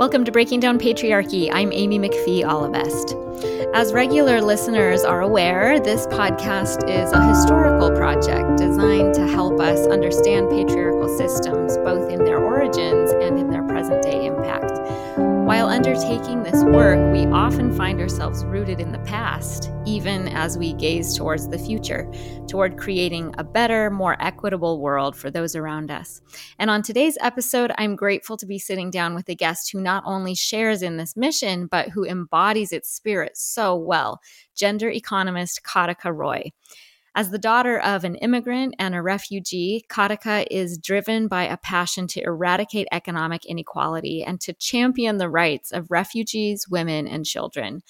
Welcome to Breaking Down Patriarchy. I'm Amy McPhie Allebest. As regular listeners are aware, this podcast is a historical project designed to help us understand patriarchal systems, both in their origins and in their present day impact. While undertaking this work, we often find ourselves rooted in the past, even as we gaze towards the future, toward creating a better, more equitable world for those around us. And on today's episode, I'm grateful to be sitting down with a guest who not only shares in this mission, but who embodies its spirit so well gender economist Katica Roy. As the daughter of an immigrant and a refugee, Katica is driven by a passion to eradicate economic inequality and to champion the rights of refugees, women, and children.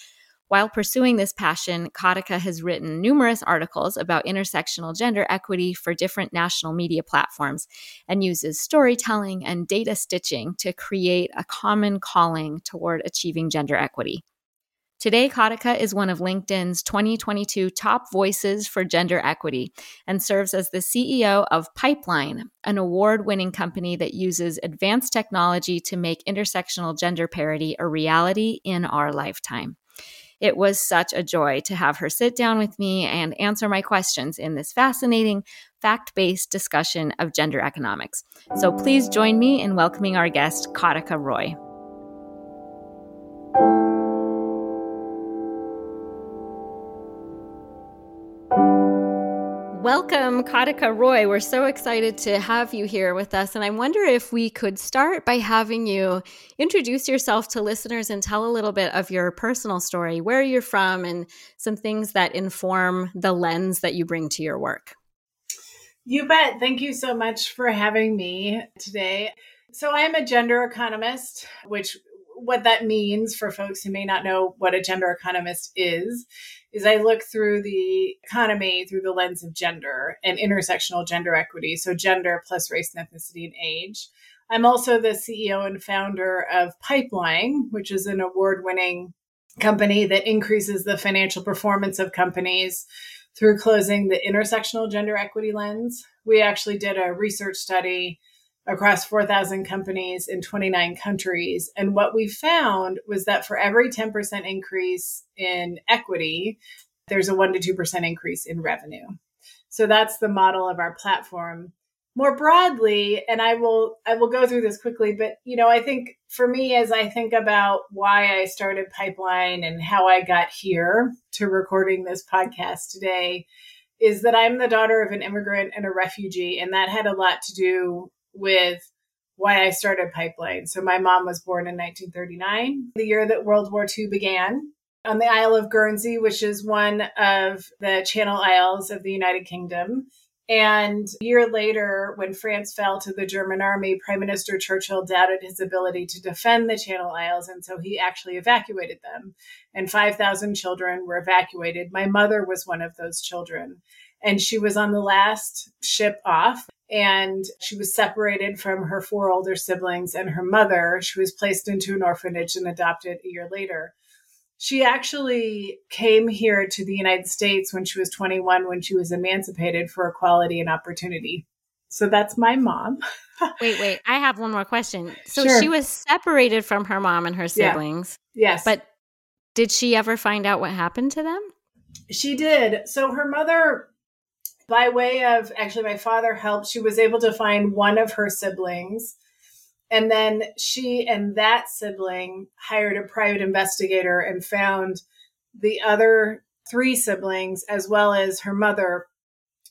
While pursuing this passion, Katica has written numerous articles about intersectional gender equity for different national media platforms and uses storytelling and data stitching to create a common calling toward achieving gender equity. Today, Katica is one of LinkedIn's 2022 top voices for gender equity and serves as the CEO of Pipeline, an award winning company that uses advanced technology to make intersectional gender parity a reality in our lifetime. It was such a joy to have her sit down with me and answer my questions in this fascinating, fact based discussion of gender economics. So please join me in welcoming our guest, Katica Roy. Welcome, Katica Roy. We're so excited to have you here with us. And I wonder if we could start by having you introduce yourself to listeners and tell a little bit of your personal story, where you're from, and some things that inform the lens that you bring to your work. You bet. Thank you so much for having me today. So, I am a gender economist, which what that means for folks who may not know what a gender economist is is I look through the economy through the lens of gender and intersectional gender equity. So gender plus race and ethnicity and age. I'm also the CEO and founder of Pipeline, which is an award winning company that increases the financial performance of companies through closing the intersectional gender equity lens. We actually did a research study across 4,000 companies in 29 countries. And what we found was that for every 10% increase in equity, there's a 1% to 2% increase in revenue. So that's the model of our platform. More broadly, and I will I will go through this quickly, but you know, I think for me as I think about why I started Pipeline and how I got here to recording this podcast today, is that I'm the daughter of an immigrant and a refugee, and that had a lot to do with why I started Pipeline. So my mom was born in 1939, the year that World War II began, on the Isle of Guernsey, which is one of the Channel Isles of the United Kingdom. And a year later, when France fell to the German army, Prime Minister Churchill doubted his ability to defend the Channel Isles. And so he actually evacuated them. And 5,000 children were evacuated. My mother was one of those children. And she was on the last ship off and she was separated from her four older siblings and her mother. She was placed into an orphanage and adopted a year later. She actually came here to the United States when she was 21, when she was emancipated for equality and opportunity. So that's my mom. wait, wait. I have one more question. So sure. she was separated from her mom and her siblings. Yeah. Yes. But did she ever find out what happened to them? She did. So her mother by way of actually my father helped. She was able to find one of her siblings. And then she and that sibling hired a private investigator and found the other three siblings as well as her mother.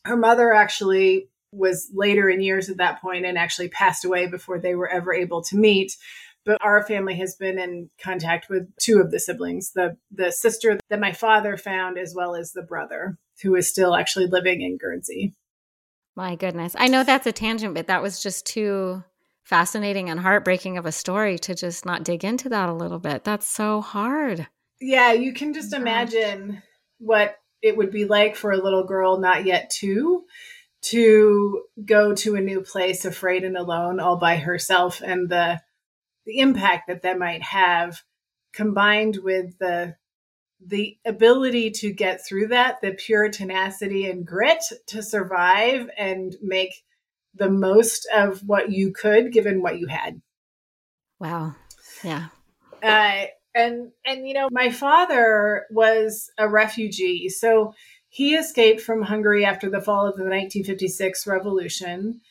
Her mother actually was later in years at that point and actually passed away before they were ever able to meet. But our family has been in contact with two of the siblings the the sister that my father found as well as the brother who is still actually living in Guernsey. My goodness. I know that's a tangent, but that was just too fascinating and heartbreaking of a story to just not dig into that a little bit. That's so hard. Yeah, you can just imagine what it would be like for a little girl not yet two to go to a new place afraid and alone all by herself and the the impact that that might have combined with the the ability to get through that, the pure tenacity and grit to survive and make the most of what you could given what you had. Wow. Yeah. Uh, and and you know, my father was a refugee, so he escaped from Hungary after the fall of the 1956 revolution.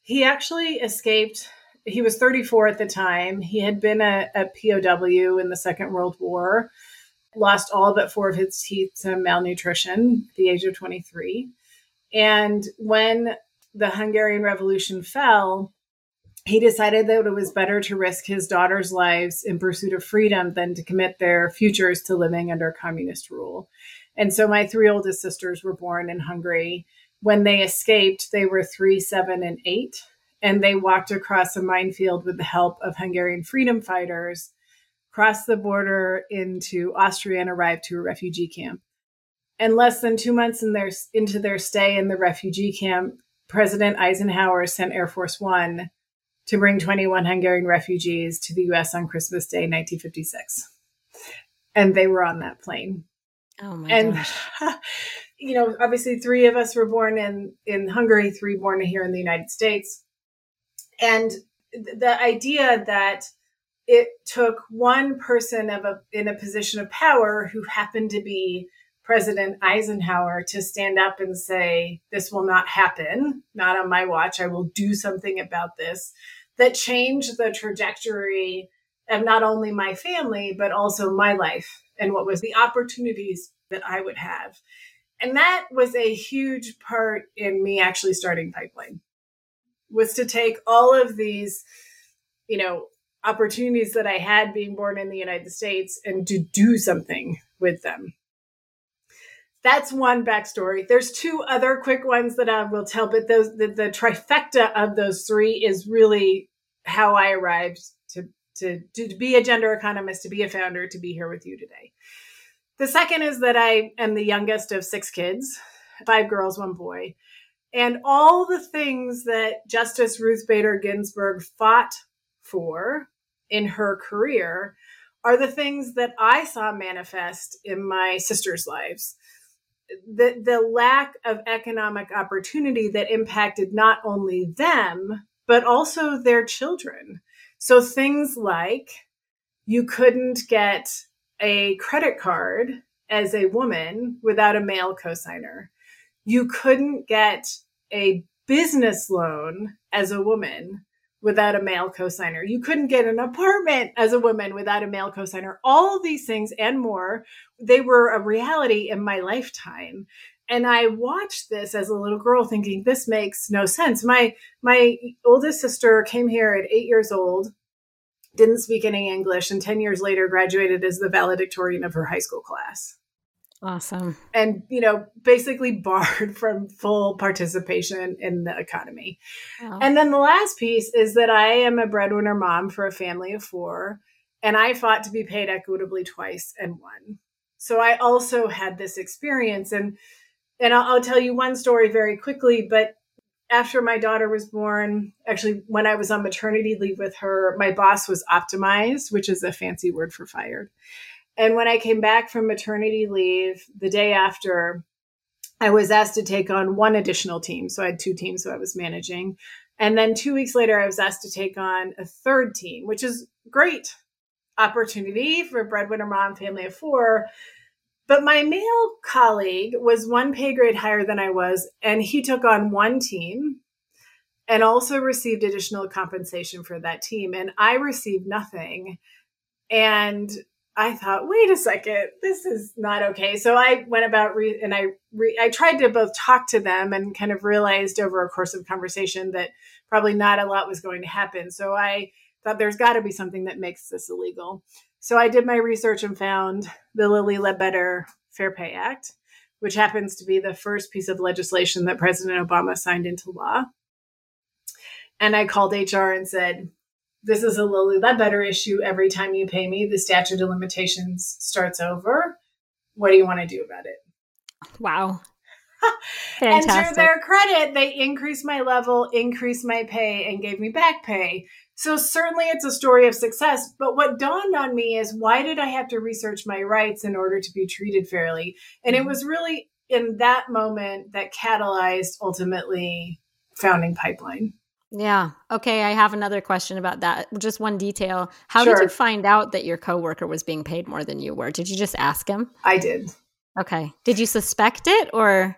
He actually escaped. He was 34 at the time. He had been a, a POW in the Second World War, lost all but four of his teeth to malnutrition at the age of 23. And when the Hungarian Revolution fell, he decided that it was better to risk his daughter's lives in pursuit of freedom than to commit their futures to living under communist rule. And so my three oldest sisters were born in Hungary. When they escaped, they were three, seven, and eight. And they walked across a minefield with the help of Hungarian freedom fighters, crossed the border into Austria, and arrived to a refugee camp. And less than two months in their, into their stay in the refugee camp, President Eisenhower sent Air Force One to bring 21 Hungarian refugees to the US on Christmas Day, 1956. And they were on that plane. Oh my and, gosh. you know, obviously three of us were born in, in Hungary, three born here in the United States. And the idea that it took one person of a, in a position of power who happened to be President Eisenhower to stand up and say, This will not happen, not on my watch. I will do something about this, that changed the trajectory of not only my family, but also my life and what was the opportunities that I would have. And that was a huge part in me actually starting Pipeline was to take all of these, you know, opportunities that I had being born in the United States and to do something with them that's one backstory. There's two other quick ones that I will tell, but those the, the trifecta of those three is really how I arrived to, to to be a gender economist, to be a founder, to be here with you today. The second is that I am the youngest of six kids, five girls, one boy. And all the things that Justice Ruth Bader Ginsburg fought for in her career are the things that I saw manifest in my sisters' lives the the lack of economic opportunity that impacted not only them but also their children. So things like you couldn't get a credit card as a woman without a male cosigner. You couldn't get a business loan as a woman without a male cosigner. You couldn't get an apartment as a woman without a male cosigner. All of these things and more, they were a reality in my lifetime. And I watched this as a little girl thinking this makes no sense. My my oldest sister came here at 8 years old, didn't speak any English and 10 years later graduated as the valedictorian of her high school class. Awesome. And, you know, basically barred from full participation in the economy. Wow. And then the last piece is that I am a breadwinner mom for a family of four, and I fought to be paid equitably twice and won. So I also had this experience. And and I'll, I'll tell you one story very quickly, but after my daughter was born, actually, when I was on maternity leave with her, my boss was optimized, which is a fancy word for fired. And when I came back from maternity leave the day after, I was asked to take on one additional team. So I had two teams that I was managing. And then two weeks later, I was asked to take on a third team, which is great opportunity for a breadwinner mom, family of four. But my male colleague was one pay grade higher than I was, and he took on one team and also received additional compensation for that team. And I received nothing. And I thought, wait a second, this is not okay. So I went about re- and I re- I tried to both talk to them and kind of realized over a course of conversation that probably not a lot was going to happen. So I thought there's got to be something that makes this illegal. So I did my research and found the Lilly Ledbetter Fair Pay Act, which happens to be the first piece of legislation that President Obama signed into law. And I called HR and said, this is a Lilly Ledbetter issue. Every time you pay me, the statute of limitations starts over. What do you want to do about it? Wow. and to their credit, they increased my level, increased my pay, and gave me back pay. So certainly it's a story of success. But what dawned on me is why did I have to research my rights in order to be treated fairly? And it mm-hmm. was really in that moment that catalyzed ultimately founding Pipeline. Yeah. Okay. I have another question about that. Just one detail. How sure. did you find out that your coworker was being paid more than you were? Did you just ask him? I did. Okay. Did you suspect it or?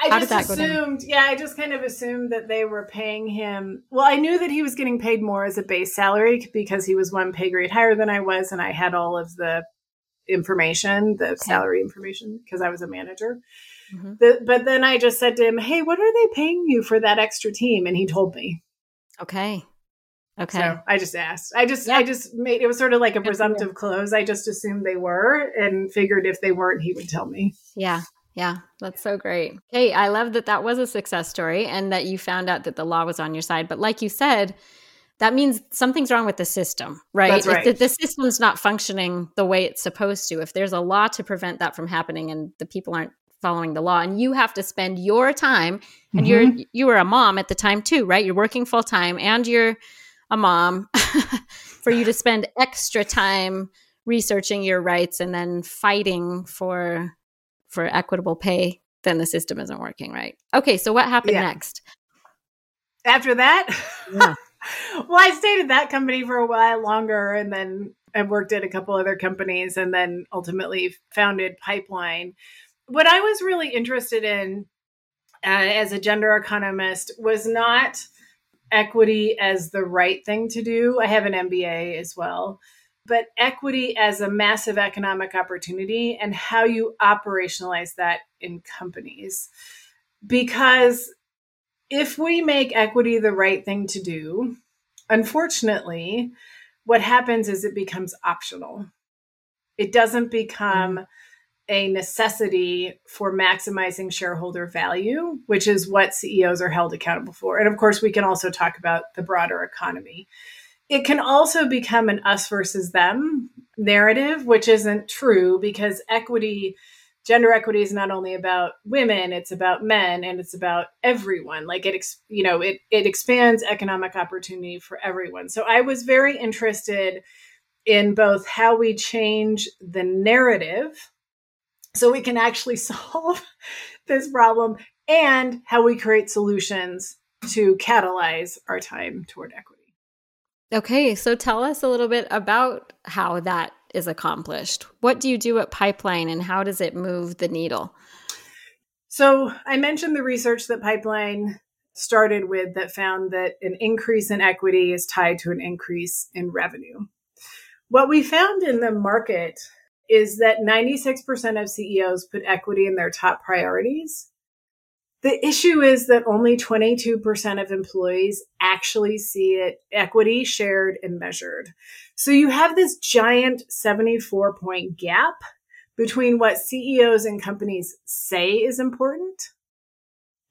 I just assumed, yeah, I just kind of assumed that they were paying him. Well, I knew that he was getting paid more as a base salary because he was one pay grade higher than I was, and I had all of the information, the okay. salary information, because I was a manager. Mm-hmm. The, but then I just said to him, "Hey, what are they paying you for that extra team?" And he told me. Okay. Okay. So I just asked. I just, yeah. I just made it was sort of like a presumptive close. I just assumed they were, and figured if they weren't, he would tell me. Yeah. Yeah, that's so great. Hey, I love that that was a success story and that you found out that the law was on your side. But like you said, that means something's wrong with the system, right? That's right. If the, the system's not functioning the way it's supposed to, if there's a law to prevent that from happening and the people aren't following the law and you have to spend your time and mm-hmm. you're you were a mom at the time too right you're working full time and you're a mom for you to spend extra time researching your rights and then fighting for for equitable pay, then the system isn't working right. Okay, so what happened yeah. next? After that, yeah. well, I stayed at that company for a while longer and then I worked at a couple other companies and then ultimately founded Pipeline. What I was really interested in uh, as a gender economist was not equity as the right thing to do. I have an MBA as well but equity as a massive economic opportunity and how you operationalize that in companies. Because if we make equity the right thing to do, unfortunately, what happens is it becomes optional. It doesn't become mm-hmm. A necessity for maximizing shareholder value, which is what CEOs are held accountable for. And of course, we can also talk about the broader economy. It can also become an us versus them narrative, which isn't true because equity, gender equity is not only about women, it's about men and it's about everyone. Like it, you know, it, it expands economic opportunity for everyone. So I was very interested in both how we change the narrative so we can actually solve this problem and how we create solutions to catalyze our time toward equity. Okay, so tell us a little bit about how that is accomplished. What do you do at Pipeline and how does it move the needle? So, I mentioned the research that Pipeline started with that found that an increase in equity is tied to an increase in revenue. What we found in the market is that 96% of CEOs put equity in their top priorities, the issue is that only 22% of employees actually see it equity shared and measured. So you have this giant 74 point gap between what CEOs and companies say is important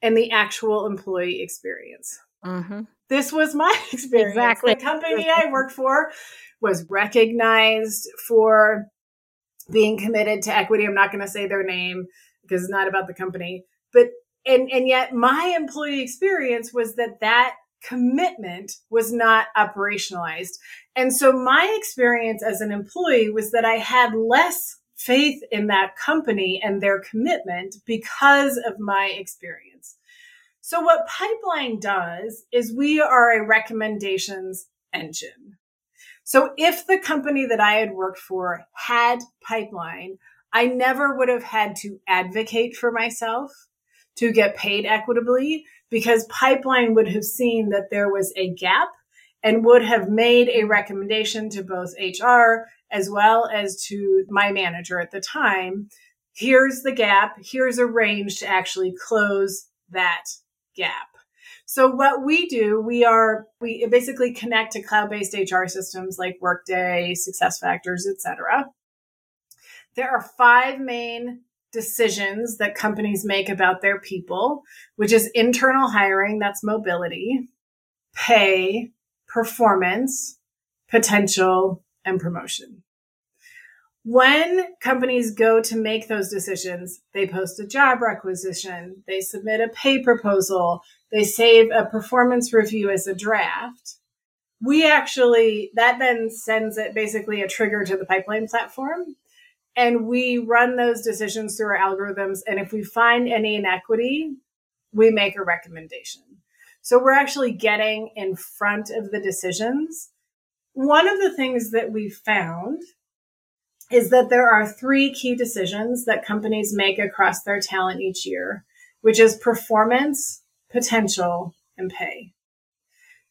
and the actual employee experience. Mm-hmm. This was my experience. Exactly. The company I worked for was recognized for being committed to equity. I'm not going to say their name because it's not about the company, but and and yet my employee experience was that that commitment was not operationalized. And so my experience as an employee was that i had less faith in that company and their commitment because of my experience. So what pipeline does is we are a recommendations engine so if the company that i had worked for had pipeline i never would have had to advocate for myself to get paid equitably because Pipeline would have seen that there was a gap and would have made a recommendation to both HR as well as to my manager at the time. Here's the gap. Here's a range to actually close that gap. So what we do, we are, we basically connect to cloud-based HR systems like Workday, SuccessFactors, etc. There are five main decisions that companies make about their people, which is internal hiring, that's mobility, pay, performance, potential, and promotion. When companies go to make those decisions, they post a job requisition, they submit a pay proposal, they save a performance review as a draft. We actually, that then sends it basically a trigger to the pipeline platform and we run those decisions through our algorithms. And if we find any inequity, we make a recommendation. So we're actually getting in front of the decisions. One of the things that we found is that there are three key decisions that companies make across their talent each year, which is performance, potential, and pay.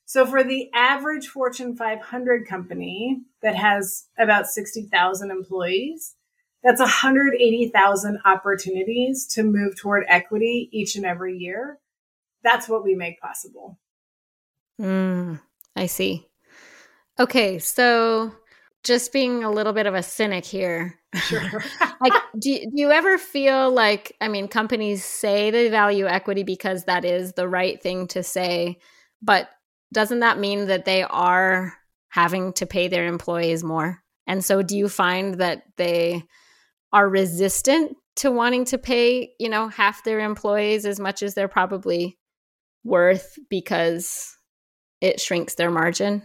So for the average Fortune 500 company that has about 60,000 employees, that's 180,000 opportunities to move toward equity each and every year. That's what we make possible. Mm, I see. Okay, so just being a little bit of a cynic here. Sure. like, do, do you ever feel like, I mean, companies say they value equity because that is the right thing to say, but doesn't that mean that they are having to pay their employees more? And so do you find that they are resistant to wanting to pay, you know, half their employees as much as they're probably worth because it shrinks their margin?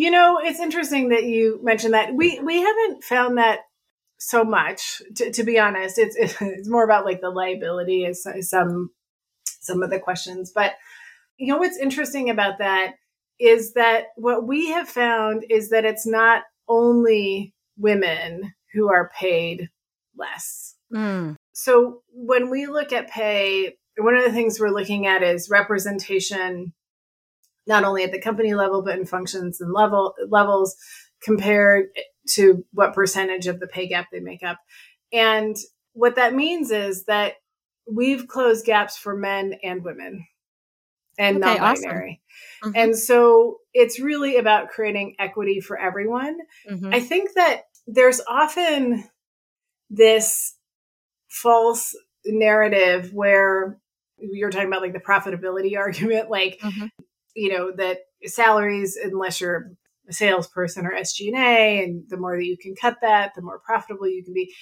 You know, it's interesting that you mentioned that. We we haven't found that so much. To, to be honest, it's it's more about like the liability is some some of the questions. But you know what's interesting about that is that what we have found is that it's not only women who are paid less. Mm. So when we look at pay, one of the things we're looking at is representation, not only at the company level, but in functions and level levels compared to what percentage of the pay gap they make up. And what that means is that we've closed gaps for men and women and okay, non-binary. Awesome. Mm-hmm. And so it's really about creating equity for everyone. Mm-hmm. I think that there's often this false narrative where you're talking about like the profitability argument, like, mm-hmm. You know, that salaries, unless you're a salesperson or SG&A, and the more that you can cut that, the more profitable you can be.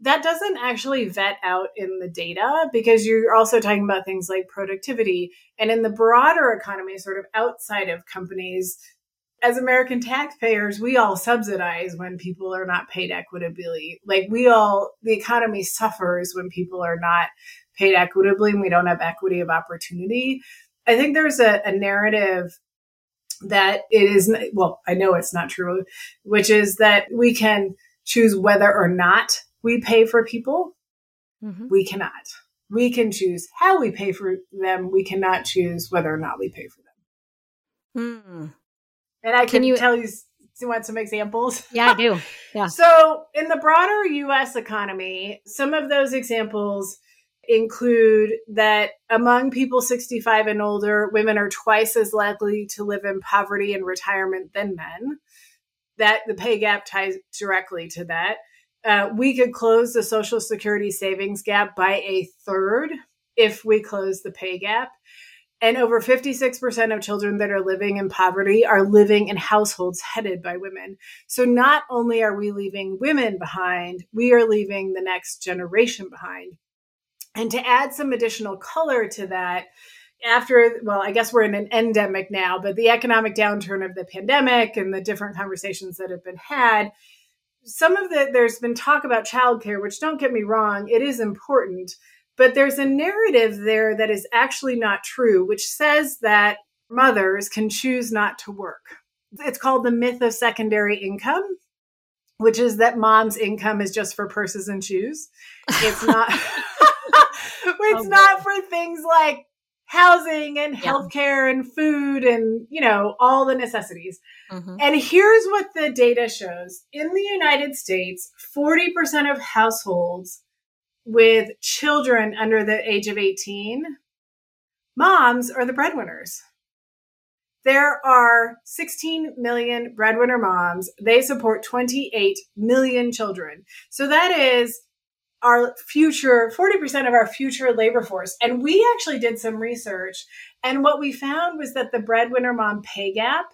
That doesn't actually vet out in the data because you're also talking about things like productivity. And in the broader economy, sort of outside of companies, as American taxpayers, we all subsidize when people are not paid equitably. Like we all, the economy suffers when people are not paid equitably and we don't have equity of opportunity. I think there's a, a narrative that it is, well, I know it's not true, which is that we can choose whether or not we pay for people. Mm-hmm. We cannot. We can choose how we pay for them. We cannot choose whether or not we pay for them. Mm. And I can, can you tell you, you want some examples? Yeah, I do. Yeah. so, in the broader US economy, some of those examples include that among people 65 and older, women are twice as likely to live in poverty and retirement than men. That the pay gap ties directly to that. Uh, we could close the Social Security savings gap by a third if we close the pay gap. And over 56% of children that are living in poverty are living in households headed by women. So not only are we leaving women behind, we are leaving the next generation behind. And to add some additional color to that, after, well, I guess we're in an endemic now, but the economic downturn of the pandemic and the different conversations that have been had, some of the, there's been talk about childcare, which don't get me wrong, it is important but there's a narrative there that is actually not true, which says that mothers can choose not to work. It's called the myth of secondary income, which is that mom's income is just for purses and shoes. It's not it's oh, not for things like housing and healthcare yeah. and food and you know all the necessities. Mm-hmm. And here's what the data shows. In the United States, 40% of households with children under the age of 18, moms are the breadwinners. There are 16 million breadwinner moms. They support 28 million children. So that is our future, 40% of our future labor force. And we actually did some research. And what we found was that the breadwinner mom pay gap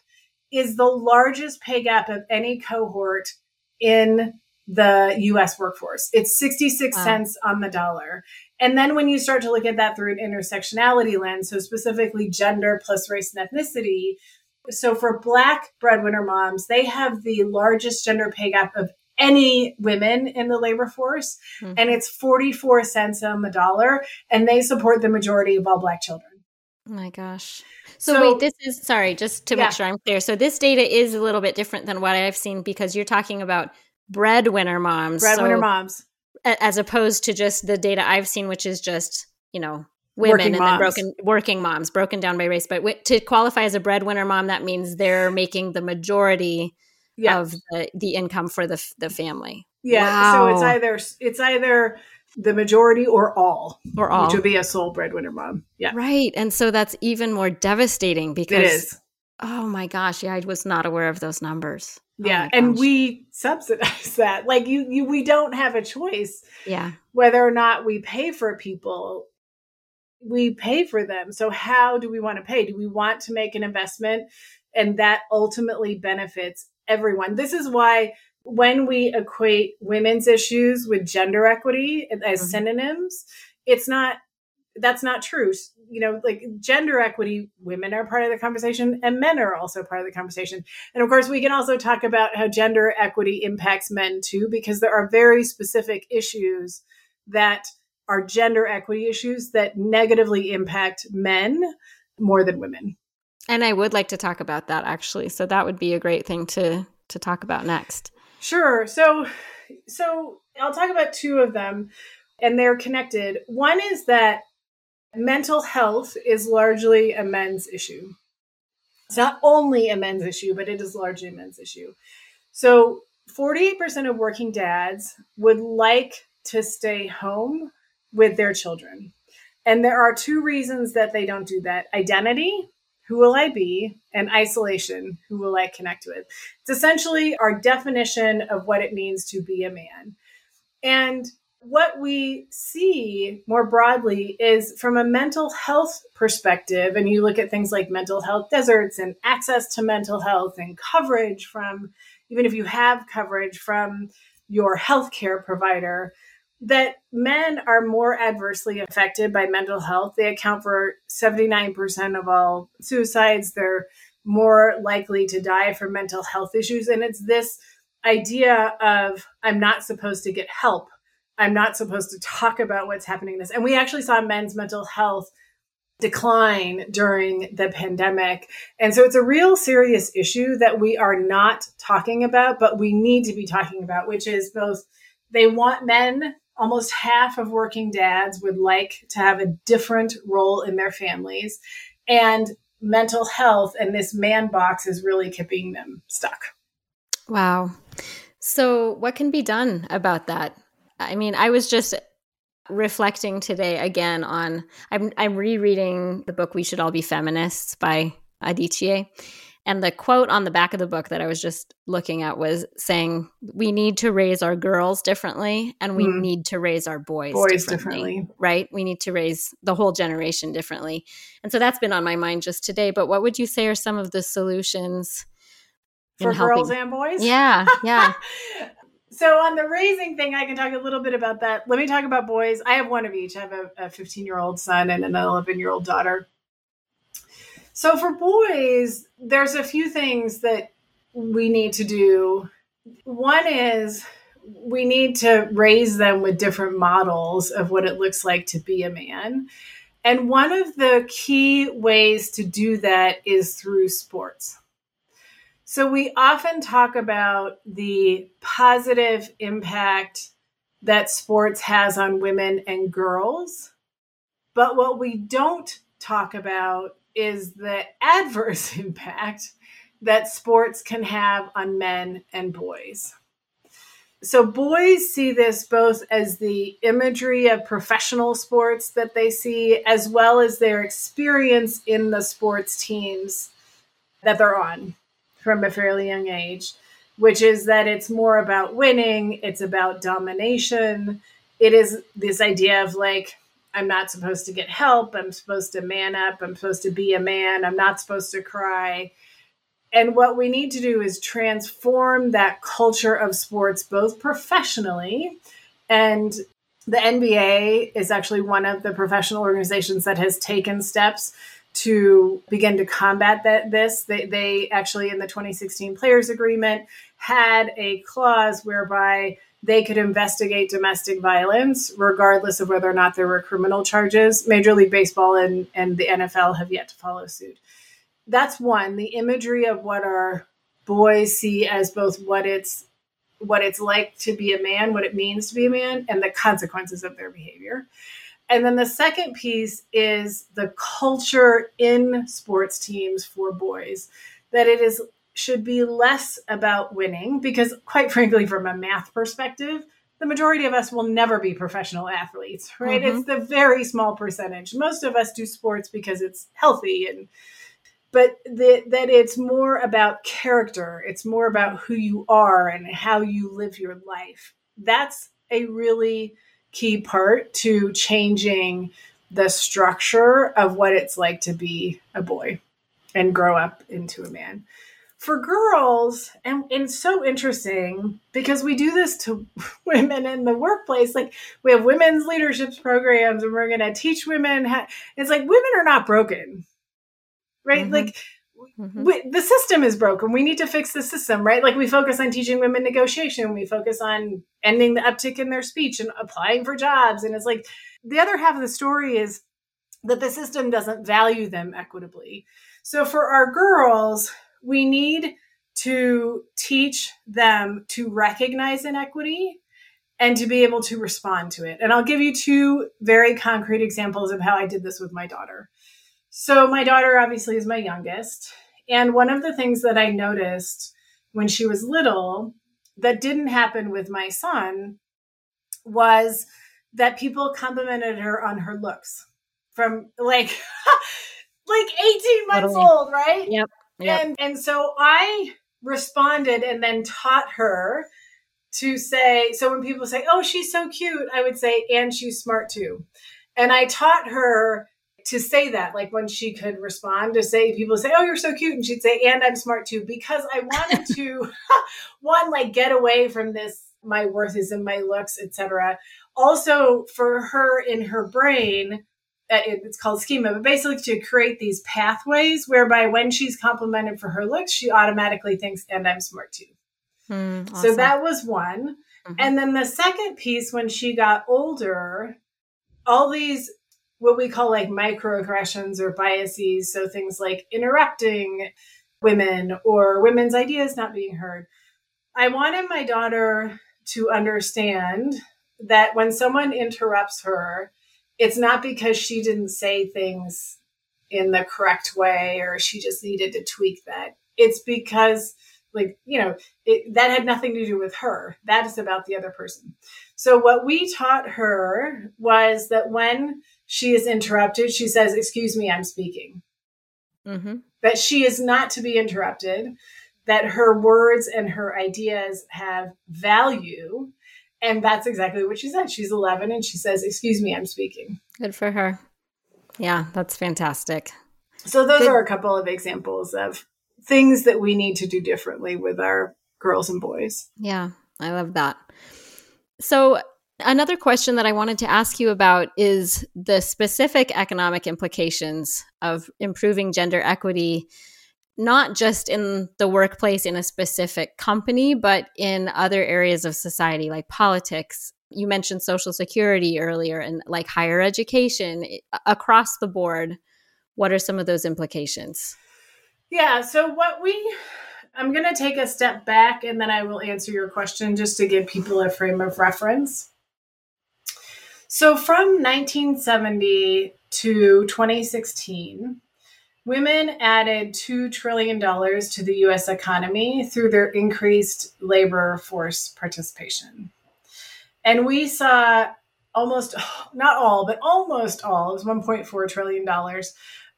is the largest pay gap of any cohort in the US workforce. It's 66 wow. cents on the dollar. And then when you start to look at that through an intersectionality lens, so specifically gender plus race and ethnicity. So for Black breadwinner moms, they have the largest gender pay gap of any women in the labor force, mm-hmm. and it's 44 cents on the dollar, and they support the majority of all Black children. Oh my gosh. So, so, wait, this is sorry, just to yeah. make sure I'm clear. So this data is a little bit different than what I've seen because you're talking about breadwinner moms. Breadwinner so, moms. As opposed to just the data I've seen, which is just, you know, women working and moms. then broken working moms, broken down by race. But w- to qualify as a breadwinner mom, that means they're making the majority yeah. of the, the income for the the family. Yeah. Wow. So it's either it's either the majority or all, or all, which would be a sole breadwinner mom. Yeah. Right. And so that's even more devastating because it is. Oh my gosh. Yeah, I was not aware of those numbers. Oh yeah. And we subsidize that. Like you, you, we don't have a choice. Yeah. Whether or not we pay for people, we pay for them. So how do we want to pay? Do we want to make an investment and that ultimately benefits everyone? This is why when we equate women's issues with gender equity as mm-hmm. synonyms, it's not that's not true. You know, like gender equity, women are part of the conversation and men are also part of the conversation. And of course, we can also talk about how gender equity impacts men too, because there are very specific issues that are gender equity issues that negatively impact men more than women. And I would like to talk about that actually. So that would be a great thing to to talk about next. Sure. So so I'll talk about two of them and they're connected. One is that mental health is largely a men's issue. It's not only a men's issue, but it is largely a men's issue. So 48% of working dads would like to stay home with their children. And there are two reasons that they don't do that identity, who will I be, and isolation, who will I connect with. It's essentially our definition of what it means to be a man. And what we see more broadly is from a mental health perspective, and you look at things like mental health deserts and access to mental health and coverage from, even if you have coverage from your healthcare provider, that men are more adversely affected by mental health. They account for 79% of all suicides. They're more likely to die from mental health issues. And it's this idea of I'm not supposed to get help. I'm not supposed to talk about what's happening in this. And we actually saw men's mental health decline during the pandemic. And so it's a real serious issue that we are not talking about, but we need to be talking about, which is both they want men almost half of working dads would like to have a different role in their families. And mental health and this man box is really keeping them stuck. Wow. So, what can be done about that? I mean, I was just reflecting today again on I'm I'm rereading the book We Should All Be Feminists by Adichie and the quote on the back of the book that I was just looking at was saying, We need to raise our girls differently and we mm. need to raise our boys, boys differently, differently. Right? We need to raise the whole generation differently. And so that's been on my mind just today. But what would you say are some of the solutions for girls and boys? Yeah, yeah. so on the raising thing, I can talk a little bit about that. Let me talk about boys. I have one of each. I have a 15 year old son and an 11 year old daughter. So for boys, there's a few things that we need to do. One is we need to raise them with different models of what it looks like to be a man. And one of the key ways to do that is through sports. So we often talk about the positive impact that sports has on women and girls. But what we don't talk about is the adverse impact that sports can have on men and boys. So, boys see this both as the imagery of professional sports that they see, as well as their experience in the sports teams that they're on from a fairly young age, which is that it's more about winning, it's about domination. It is this idea of like, I'm not supposed to get help. I'm supposed to man up. I'm supposed to be a man. I'm not supposed to cry. And what we need to do is transform that culture of sports, both professionally and the NBA is actually one of the professional organizations that has taken steps to begin to combat that this they, they actually in the 2016 players agreement had a clause whereby they could investigate domestic violence regardless of whether or not there were criminal charges. Major League Baseball and, and the NFL have yet to follow suit. That's one, the imagery of what our boys see as both what it's what it's like to be a man, what it means to be a man, and the consequences of their behavior. And then the second piece is the culture in sports teams for boys that it is should be less about winning because, quite frankly, from a math perspective, the majority of us will never be professional athletes, right? Mm-hmm. It's the very small percentage. Most of us do sports because it's healthy and but the, that it's more about character. It's more about who you are and how you live your life. That's a really key part to changing the structure of what it's like to be a boy and grow up into a man for girls and it's so interesting because we do this to women in the workplace. Like we have women's leadership programs and we're going to teach women how, it's like women are not broken right? Mm-hmm. like mm-hmm. we, the system is broken. We need to fix the system right? Like we focus on teaching women negotiation. We focus on ending the uptick in their speech and applying for jobs. And it's like the other half of the story is that the system doesn't value them equitably. So for our girls we need to teach them to recognize inequity and to be able to respond to it. And I'll give you two very concrete examples of how I did this with my daughter. So, my daughter obviously is my youngest. And one of the things that I noticed when she was little that didn't happen with my son was that people complimented her on her looks from like like 18 months totally. old, right? Yep. Yep. And and so I responded and then taught her to say so when people say, "Oh, she's so cute," I would say, "And she's smart too." And I taught her to say that like when she could respond to say people say oh you're so cute and she'd say and i'm smart too because i wanted to one like get away from this my worth is in my looks etc also for her in her brain it's called schema, but basically to create these pathways whereby when she's complimented for her looks, she automatically thinks, and I'm smart too. Mm, awesome. So that was one. Mm-hmm. And then the second piece, when she got older, all these what we call like microaggressions or biases. So things like interrupting women or women's ideas not being heard. I wanted my daughter to understand that when someone interrupts her, it's not because she didn't say things in the correct way or she just needed to tweak that. It's because like you know it, that had nothing to do with her that is about the other person so what we taught her was that when she is interrupted she says excuse me i'm speaking mm-hmm. that she is not to be interrupted that her words and her ideas have value and that's exactly what she said. She's 11 and she says, Excuse me, I'm speaking. Good for her. Yeah, that's fantastic. So, those Good. are a couple of examples of things that we need to do differently with our girls and boys. Yeah, I love that. So, another question that I wanted to ask you about is the specific economic implications of improving gender equity not just in the workplace in a specific company, but in other areas of society like politics. You mentioned social security earlier and like higher education across the board. What are some of those implications? Yeah, so what we I'm going to take a step back and then I will answer your question just to give people a frame of reference. So from 1970 to 2016, Women added $2 trillion to the US economy through their increased labor force participation. And we saw almost, not all, but almost all, it was $1.4 trillion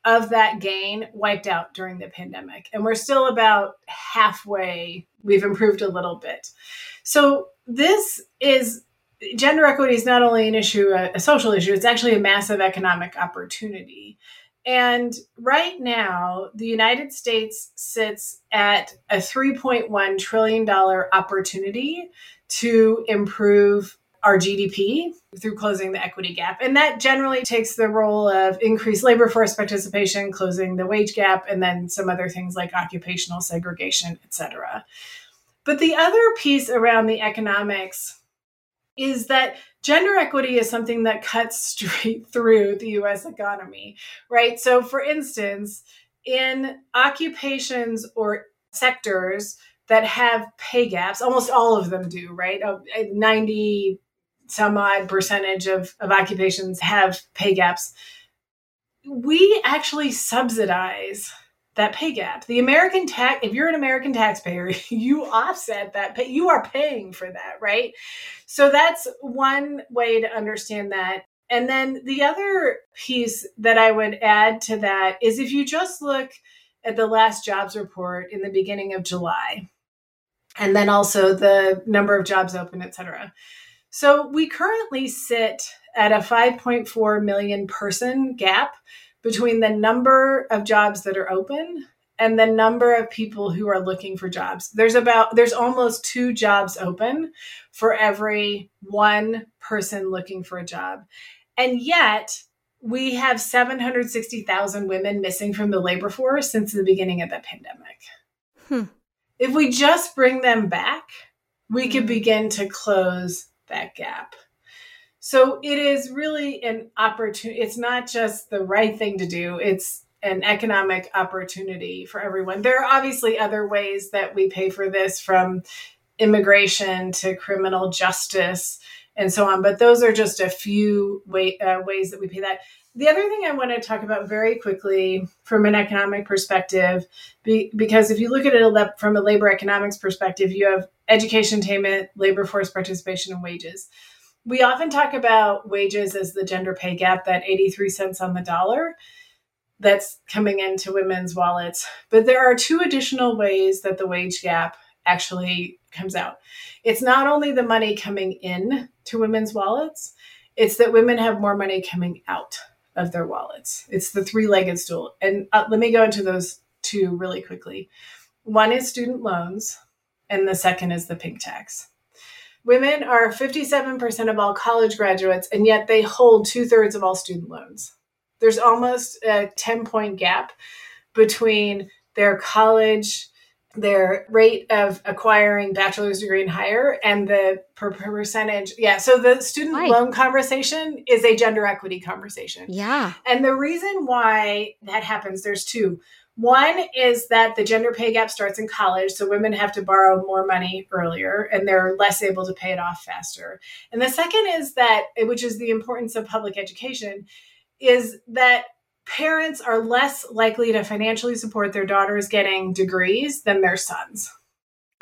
of that gain wiped out during the pandemic. And we're still about halfway, we've improved a little bit. So this is gender equity is not only an issue, a, a social issue, it's actually a massive economic opportunity. And right now, the United States sits at a $3.1 trillion opportunity to improve our GDP through closing the equity gap. And that generally takes the role of increased labor force participation, closing the wage gap, and then some other things like occupational segregation, et cetera. But the other piece around the economics is that gender equity is something that cuts straight through the US economy, right? So, for instance, in occupations or sectors that have pay gaps, almost all of them do, right? Eh, 90 some odd percentage of, of occupations have pay gaps. We actually subsidize that pay gap. The American tax, if you're an American taxpayer, you offset that pay, you are paying for that, right? So that's one way to understand that. And then the other piece that I would add to that is if you just look at the last jobs report in the beginning of July, and then also the number of jobs open, et cetera. So we currently sit at a 5.4 million person gap between the number of jobs that are open and the number of people who are looking for jobs. There's about there's almost two jobs open for every one person looking for a job. And yet, we have 760,000 women missing from the labor force since the beginning of the pandemic. Hmm. If we just bring them back, we could hmm. begin to close that gap. So it is really an opportunity. It's not just the right thing to do, it's an economic opportunity for everyone. There are obviously other ways that we pay for this from immigration to criminal justice and so on, but those are just a few way, uh, ways that we pay that. The other thing I want to talk about very quickly from an economic perspective, be, because if you look at it from a labor economics perspective, you have education attainment, labor force participation, and wages we often talk about wages as the gender pay gap, that 83 cents on the dollar that's coming into women's wallets. But there are two additional ways that the wage gap actually comes out. It's not only the money coming in to women's wallets, it's that women have more money coming out of their wallets. It's the three legged stool. And uh, let me go into those two really quickly. One is student loans, and the second is the pink tax. Women are 57% of all college graduates, and yet they hold two thirds of all student loans. There's almost a 10 point gap between their college, their rate of acquiring bachelor's degree and higher, and the per percentage. Yeah. So the student why? loan conversation is a gender equity conversation. Yeah. And the reason why that happens, there's two. One is that the gender pay gap starts in college, so women have to borrow more money earlier and they're less able to pay it off faster. And the second is that, which is the importance of public education, is that parents are less likely to financially support their daughters getting degrees than their sons.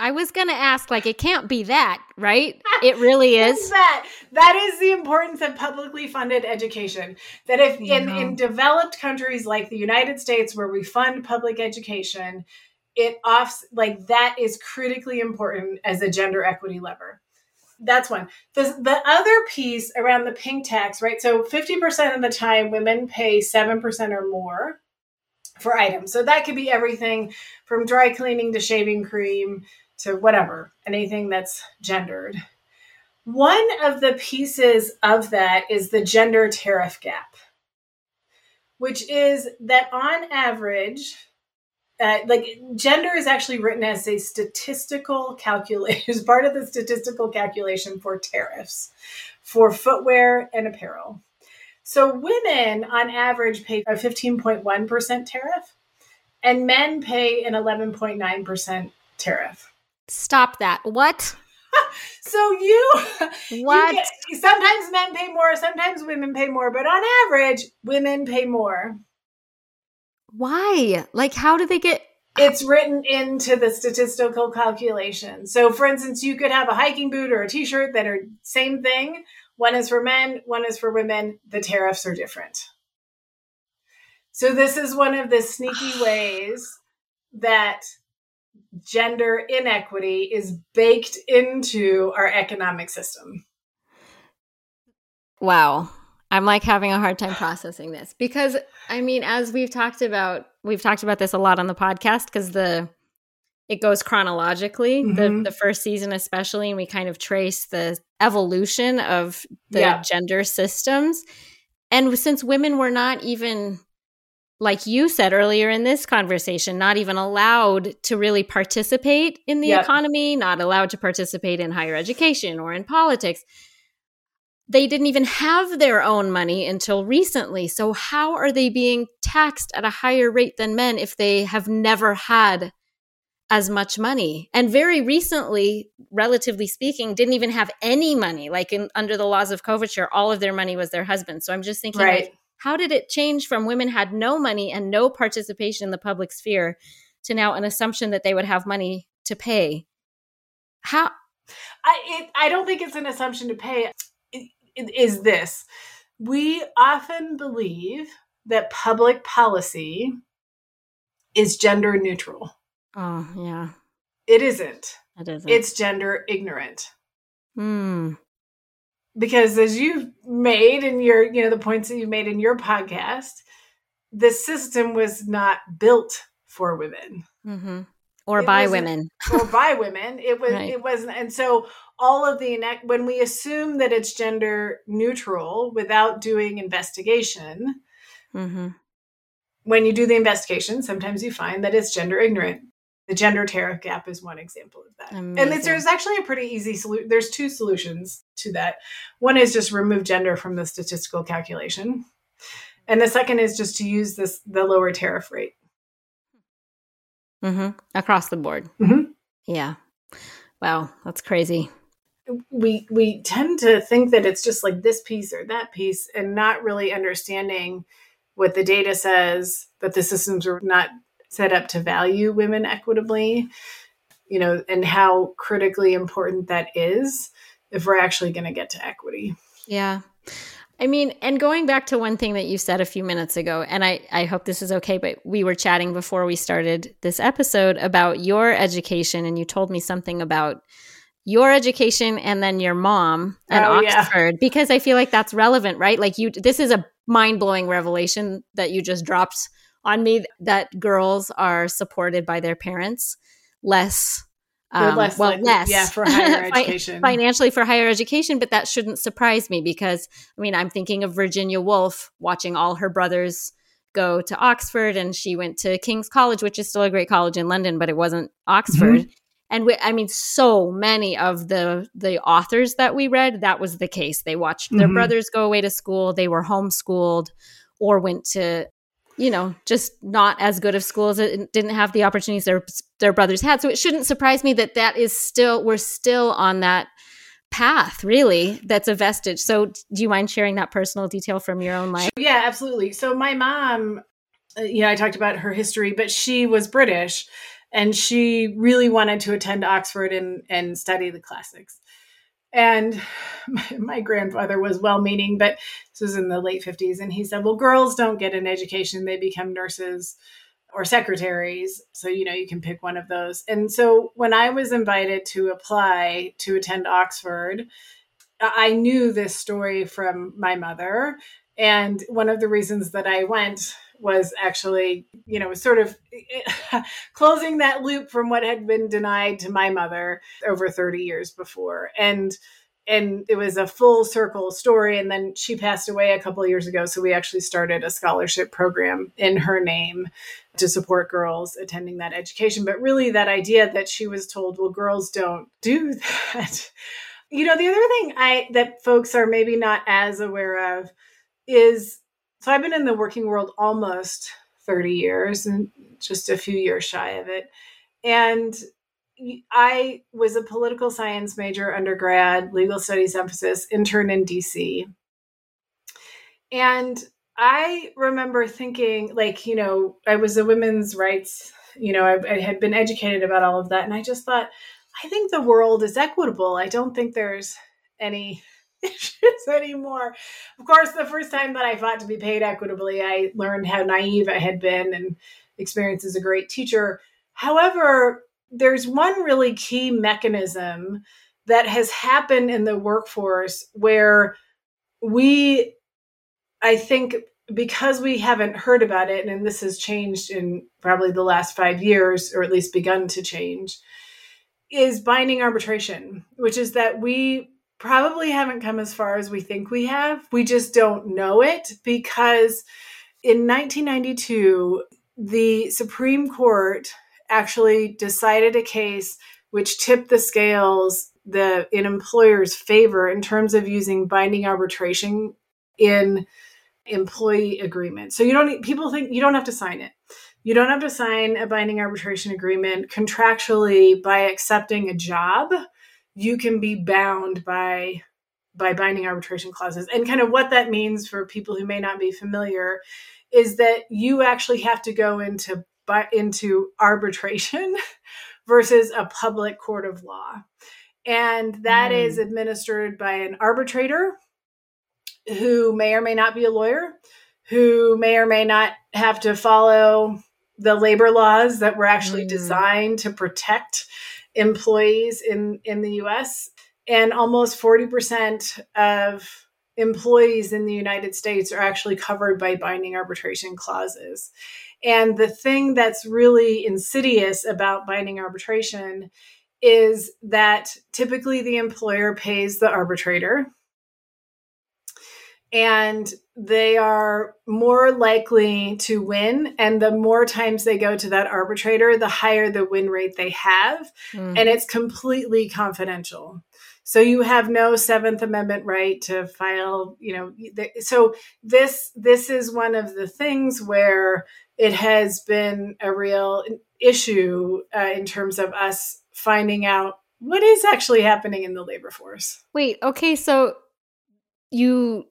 I was going to ask, like, it can't be that, right? It really is. that. That is the importance of publicly funded education. That if oh, in, in developed countries like the United States, where we fund public education, it offs like that is critically important as a gender equity lever. That's one. The, the other piece around the pink tax, right? So 50% of the time, women pay 7% or more for items. So that could be everything from dry cleaning to shaving cream to whatever, anything that's gendered. One of the pieces of that is the gender tariff gap, which is that on average, uh, like gender is actually written as a statistical calculation, as part of the statistical calculation for tariffs for footwear and apparel. So women on average pay a 15.1% tariff, and men pay an 11.9% tariff. Stop that. What? so you what? You get, sometimes men pay more, sometimes women pay more, but on average, women pay more. Why? Like, how do they get? It's written into the statistical calculation. So, for instance, you could have a hiking boot or a t-shirt that are same thing. One is for men, one is for women. The tariffs are different. So, this is one of the sneaky ways that gender inequity is baked into our economic system. Wow. I'm like having a hard time processing this because I mean as we've talked about we've talked about this a lot on the podcast cuz the it goes chronologically, mm-hmm. the, the first season especially, and we kind of trace the evolution of the yeah. gender systems. And since women were not even like you said earlier in this conversation, not even allowed to really participate in the yep. economy, not allowed to participate in higher education or in politics. They didn't even have their own money until recently. So, how are they being taxed at a higher rate than men if they have never had as much money? And very recently, relatively speaking, didn't even have any money. Like in, under the laws of coverture, all of their money was their husband. So, I'm just thinking, right. like, how did it change from women had no money and no participation in the public sphere to now an assumption that they would have money to pay? How? I it, I don't think it's an assumption to pay. Is this? We often believe that public policy is gender neutral. Oh yeah, it isn't. It isn't. It's gender ignorant. Hmm because as you've made in your you know the points that you've made in your podcast the system was not built for women mm-hmm. or it by women or by women it was right. it wasn't and so all of the when we assume that it's gender neutral without doing investigation mm-hmm. when you do the investigation sometimes you find that it's gender ignorant the gender tariff gap is one example of that. Amazing. And there's actually a pretty easy solution. There's two solutions to that. One is just remove gender from the statistical calculation. And the second is just to use this the lower tariff rate. Mm-hmm. Across the board. Mm-hmm. Yeah. Wow, that's crazy. We we tend to think that it's just like this piece or that piece and not really understanding what the data says that the systems are not set up to value women equitably, you know, and how critically important that is if we're actually going to get to equity. Yeah. I mean, and going back to one thing that you said a few minutes ago, and I, I hope this is okay, but we were chatting before we started this episode about your education, and you told me something about your education and then your mom at oh, Oxford, yeah. because I feel like that's relevant, right? Like you, this is a mind blowing revelation that you just dropped on me that girls are supported by their parents less um, less well likely, less yeah for higher education financially for higher education but that shouldn't surprise me because i mean i'm thinking of virginia woolf watching all her brothers go to oxford and she went to king's college which is still a great college in london but it wasn't oxford mm-hmm. And we, i mean so many of the the authors that we read that was the case they watched their mm-hmm. brothers go away to school they were homeschooled or went to you know, just not as good of schools. It didn't have the opportunities their their brothers had. So it shouldn't surprise me that that is still we're still on that path. Really, that's a vestige. So do you mind sharing that personal detail from your own life? Yeah, absolutely. So my mom, uh, you know, I talked about her history, but she was British, and she really wanted to attend Oxford and and study the classics. And my, my, grandfather was well meaning but this was in the late 50s and he said well girls don't get an education. They become nurses or secretaries. So you know you can pick one of those. And so when i was invited to apply to attend oxford i knew this story from my mother. And one of the reasons that i went was actually, you know, sort of closing that loop from what had been denied to my mother over 30 years before. And and it was a full circle story. And then she passed away a couple years ago. So we actually started a scholarship program in her name to support girls attending that education. But really that idea that she was told well girls don't do that. You know the other thing i that folks are maybe not as aware of is so I've been in the working world almost 30 years and just a few years shy of it. And I was a political science major undergrad, legal studies emphasis, intern in DC. And I remember thinking, like, you know, I was a women's rights, you know, I, I had been educated about all of that. And I just thought, I think the world is equitable. I don't think there's any issues anymore. Of course, the first time that I fought to be paid equitably, I learned how naive I had been and experience as a great teacher. However, there's one really key mechanism that has happened in the workforce where we, I think, because we haven't heard about it, and this has changed in probably the last five years, or at least begun to change, is binding arbitration, which is that we probably haven't come as far as we think we have. We just don't know it because in 1992, the Supreme Court actually decided a case which tipped the scales the in employers' favor in terms of using binding arbitration in employee agreements. So you don't people think you don't have to sign it. You don't have to sign a binding arbitration agreement contractually by accepting a job. You can be bound by by binding arbitration clauses. And kind of what that means for people who may not be familiar is that you actually have to go into into arbitration versus a public court of law. And that mm. is administered by an arbitrator who may or may not be a lawyer, who may or may not have to follow the labor laws that were actually mm. designed to protect employees in, in the US. And almost 40% of employees in the United States are actually covered by binding arbitration clauses. And the thing that's really insidious about binding arbitration is that typically the employer pays the arbitrator and they are more likely to win. And the more times they go to that arbitrator, the higher the win rate they have. Mm. And it's completely confidential. So you have no Seventh Amendment right to file, you know. So this this is one of the things where it has been a real issue uh, in terms of us finding out what is actually happening in the labor force. Wait, okay, so you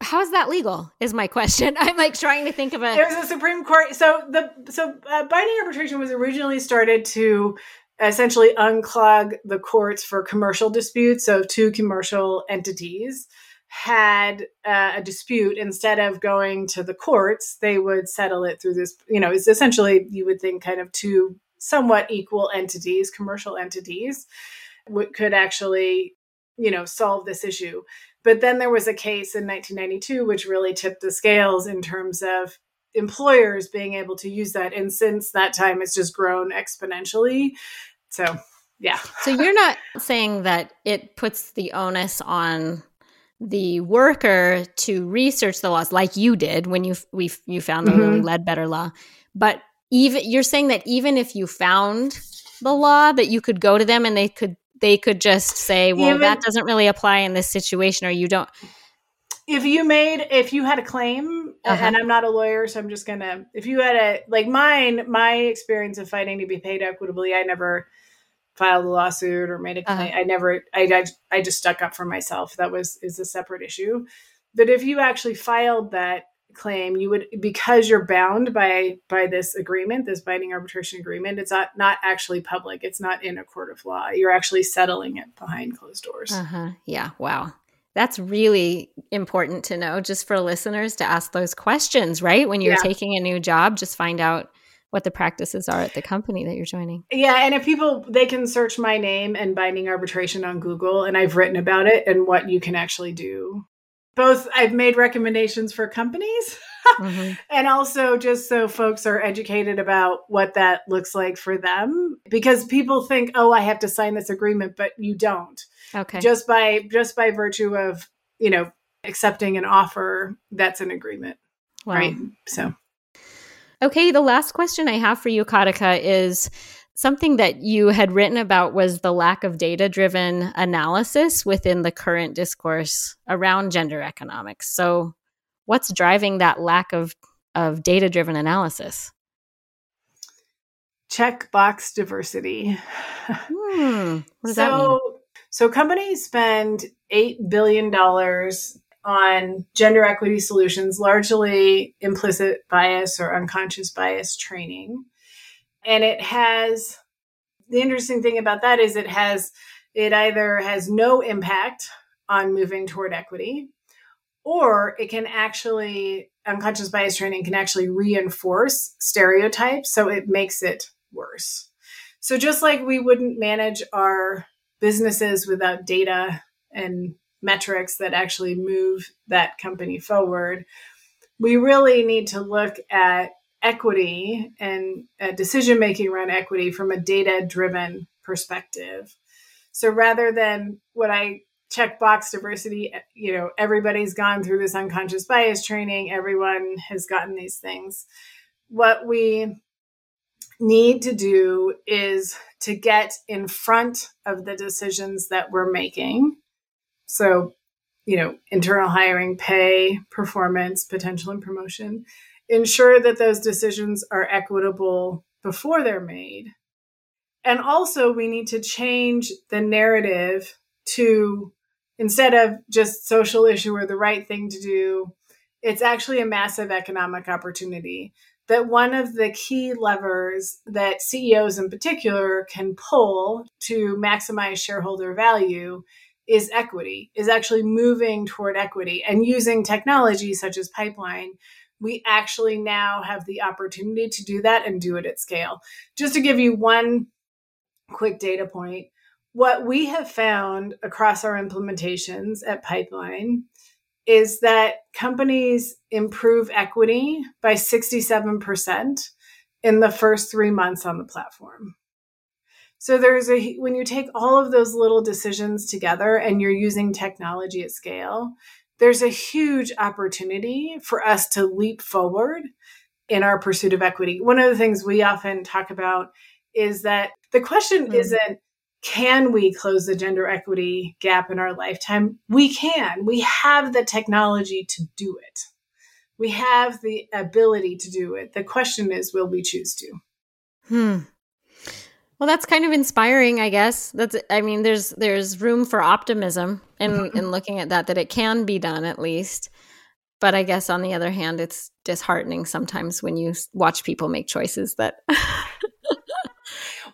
how is that legal is my question. I'm like trying to think of a there's a supreme court so the so uh, binding arbitration was originally started to essentially unclog the courts for commercial disputes so two commercial entities had uh, a dispute. Instead of going to the courts they would settle it through this you know it's essentially you would think kind of two somewhat equal entities commercial entities w- could actually you know solve this issue but then there was a case in 1992 which really tipped the scales in terms of employers being able to use that. And since that time, it's just grown exponentially. So, yeah. So you're not saying that it puts the onus on the worker to research the laws like you did when you we you found the mm-hmm. Lilly Ledbetter law, but even you're saying that even if you found the law that you could go to them and they could they could just say, well, Even, that doesn't really apply in this situation, or you don't. If you made, if you had a claim, uh-huh. and I'm not a lawyer, so I'm just gonna, if you had a, like mine, my experience of fighting to be paid equitably, I never filed a lawsuit or made a claim. Uh-huh. I never, I, I, I just stuck up for myself. That was, is a separate issue. But if you actually filed that claim you would because you're bound by by this agreement this binding arbitration agreement it's not not actually public. It's not in a court of law. You're actually settling it behind closed doors. Uh-huh. Yeah. Wow. That's really important to know just for listeners to ask those questions right? When you're yeah. taking a new job just find out what the practices are at the company that you're joining. Yeah, and if people they can search my name and binding arbitration on Google and I've written about it and what you can actually do both I've made recommendations for companies mm-hmm. and also just so folks are educated about what that looks like for them because people think oh I have to sign this agreement but you don't. Okay. Just by just by virtue of, you know, accepting an offer that's an agreement. Wow. Right? So Okay, the last question I have for you Katica is something that you had written about was the lack of data driven analysis within the current discourse around gender economics. So, what's driving that lack of, of data driven analysis? Check box diversity. Hmm, what does so, that mean? So, companies spend $8 billion on gender equity solutions, largely implicit bias or unconscious bias training and it has the interesting thing about that is it has it either has no impact on moving toward equity or it can actually unconscious bias training can actually reinforce stereotypes so it makes it worse. So just like we wouldn't manage our businesses without data and metrics that actually move that company forward we really need to look at equity and uh, decision making around equity from a data driven perspective. So rather than what I check box diversity, you know, everybody's gone through this unconscious bias training, everyone has gotten these things. What we need to do is to get in front of the decisions that we're making. So, you know, internal hiring, pay, performance, potential and promotion, ensure that those decisions are equitable before they're made. And also, we need to change the narrative to instead of just social issue or the right thing to do, it's actually a massive economic opportunity. That one of the key levers that CEOs in particular can pull to maximize shareholder value is equity, is actually moving toward equity and using technology such as pipeline we actually now have the opportunity to do that and do it at scale. Just to give you one quick data point, what we have found across our implementations at Pipeline is that companies improve equity by 67% in the first three months on the platform. So there's a when you take all of those little decisions together and you're using technology at scale, there's a huge opportunity for us to leap forward in our pursuit of equity. One of the things we often talk about is that the question mm-hmm. isn't can we close the gender equity gap in our lifetime? We can. We have the technology to do it. We have the ability to do it. The question is, will we choose to? Hmm. Well, that's kind of inspiring, I guess. That's I mean, there's there's room for optimism in mm-hmm. in looking at that that it can be done at least. But I guess on the other hand, it's disheartening sometimes when you watch people make choices that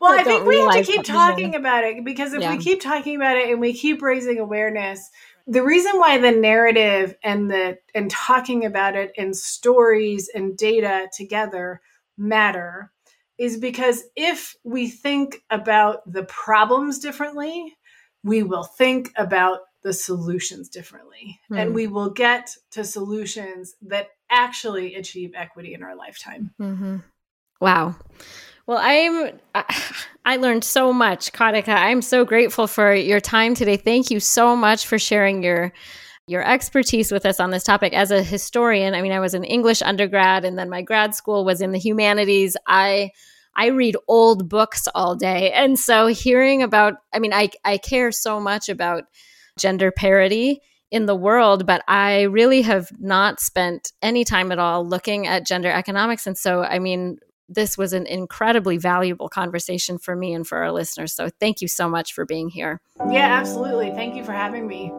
Well, I think we have to keep talking about it because if yeah. we keep talking about it and we keep raising awareness, the reason why the narrative and the and talking about it in stories and data together matter is because if we think about the problems differently, we will think about the solutions differently mm. and we will get to solutions that actually achieve equity in our lifetime. Mm-hmm. Wow. Well, I'm I learned so much, Katica. I'm so grateful for your time today. Thank you so much for sharing your your expertise with us on this topic as a historian. I mean, I was an English undergrad and then my grad school was in the humanities. I I read old books all day. And so hearing about I mean, I I care so much about gender parity in the world, but I really have not spent any time at all looking at gender economics. And so, I mean, this was an incredibly valuable conversation for me and for our listeners. So thank you so much for being here. Yeah, absolutely. Thank you for having me.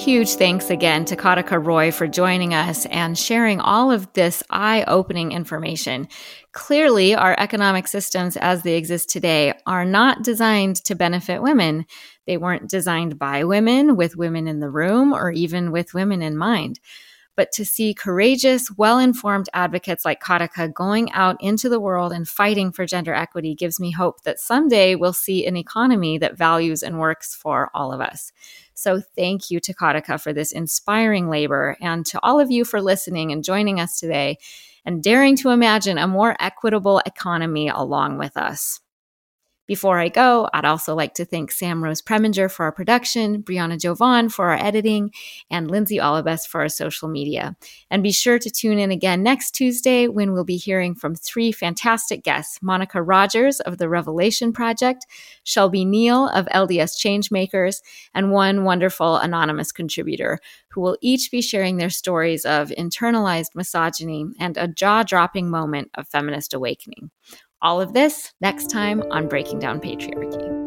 Huge thanks again to Katica Roy for joining us and sharing all of this eye opening information. Clearly, our economic systems as they exist today are not designed to benefit women. They weren't designed by women, with women in the room, or even with women in mind. But to see courageous, well informed advocates like Katica going out into the world and fighting for gender equity gives me hope that someday we'll see an economy that values and works for all of us. So thank you to Katica for this inspiring labor and to all of you for listening and joining us today and daring to imagine a more equitable economy along with us. Before I go, I'd also like to thank Sam Rose Preminger for our production, Brianna Jovan for our editing, and Lindsay Olivest for our social media. And be sure to tune in again next Tuesday when we'll be hearing from three fantastic guests Monica Rogers of the Revelation Project, Shelby Neal of LDS Changemakers, and one wonderful anonymous contributor who will each be sharing their stories of internalized misogyny and a jaw dropping moment of feminist awakening. All of this next time on Breaking Down Patriarchy.